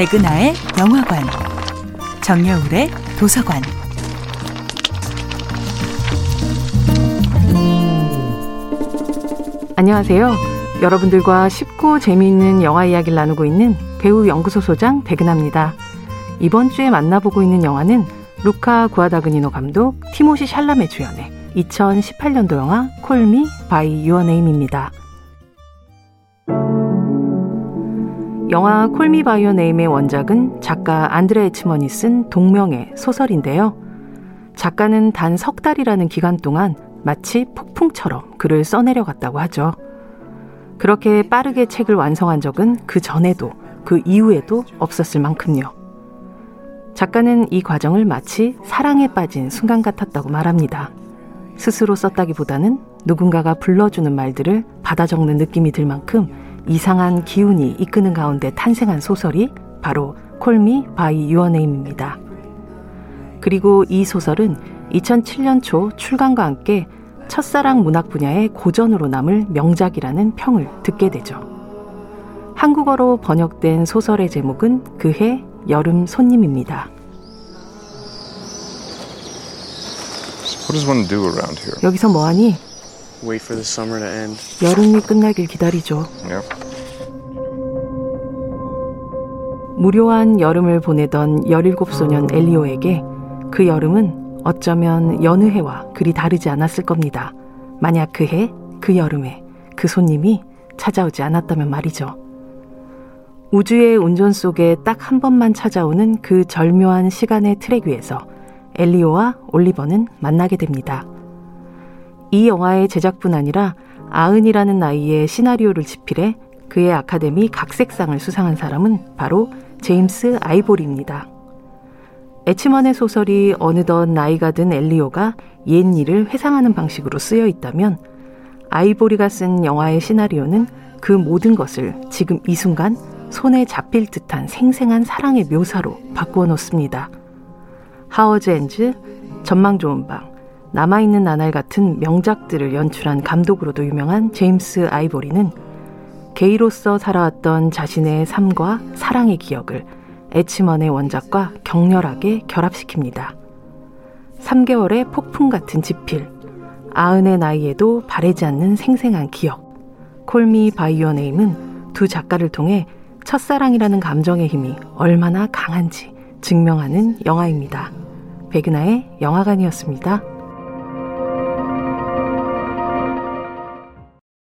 백은하의 영화관, 정여울의 도서관. 안녕하세요. 여러분들과 쉽고 재미있는 영화 이야기를 나누고 있는 배우 연구소 소장 백은하입니다. 이번 주에 만나보고 있는 영화는 루카 구아다그니노 감독, 티모시 샬라메 주연의 2018년도 영화 Call Me by Your Name입니다. 영화 Call Me by Your Name의 원작은 작가 안드레 애치먼이 쓴 동명의 소설인데요. 작가는 단 석 달이라는 기간 동안 마치 폭풍처럼 글을 써내려갔다고 하죠. 그렇게 빠르게 책을 완성한 적은 그 전에도 그 이후에도 없었을 만큼요. 작가는 이 과정을 마치 사랑에 빠진 순간 같았다고 말합니다. 스스로 썼다기보다는 누군가가 불러주는 말들을 받아 적는 느낌이 들 만큼 이상한 기운이 이끄는 가운데 탄생한 소설이 바로 Call Me by Your Name입니다. 그리고 이 소설은 2007년 초 출간과 함께 첫사랑 문학 분야의 고전으로 남을 명작이라는 평을 듣게 되죠. 한국어로 번역된 소설의 제목은 그해 여름 손님입니다. 여기서 뭐하니? 여름이 끝나길 기다리죠. 무료한 여름을 보내던 17소년 엘리오에게 그 여름은 어쩌면 여느 해와 그리 다르지 않았을 겁니다. 만약 그 해, 그 여름에 그 손님이 찾아오지 않았다면 말이죠. 우주의 운전 속에 딱 한 번만 찾아오는 그 절묘한 시간의 트랙 위에서 엘리오와 올리버는 만나게 됩니다. 이 영화의 제작뿐 아니라 아은이라는 나이에 시나리오를 집필해 그의 아카데미 각색상을 수상한 사람은 바로 제임스 아이보리입니다. 에치먼의 소설이 어느덧 나이가 든 엘리오가 옛 일을 회상하는 방식으로 쓰여 있다면 아이보리가 쓴 영화의 시나리오는 그 모든 것을 지금 이 순간 손에 잡힐 듯한 생생한 사랑의 묘사로 바꾸어 놓습니다. 하워즈 엔즈, 전망 좋은 방, 남아있는 나날 같은 명작들을 연출한 감독으로도 유명한 제임스 아이보리는 게이로서 살아왔던 자신의 삶과 사랑의 기억을 에치먼의 원작과 격렬하게 결합시킵니다. 3개월의 폭풍 같은 지필, 아흔의 나이에도 바래지 않는 생생한 기억, 콜미 바이오 네임은 두 작가를 통해 첫사랑이라는 감정의 힘이 얼마나 강한지 증명하는 영화입니다. 백은하의 영화관이었습니다.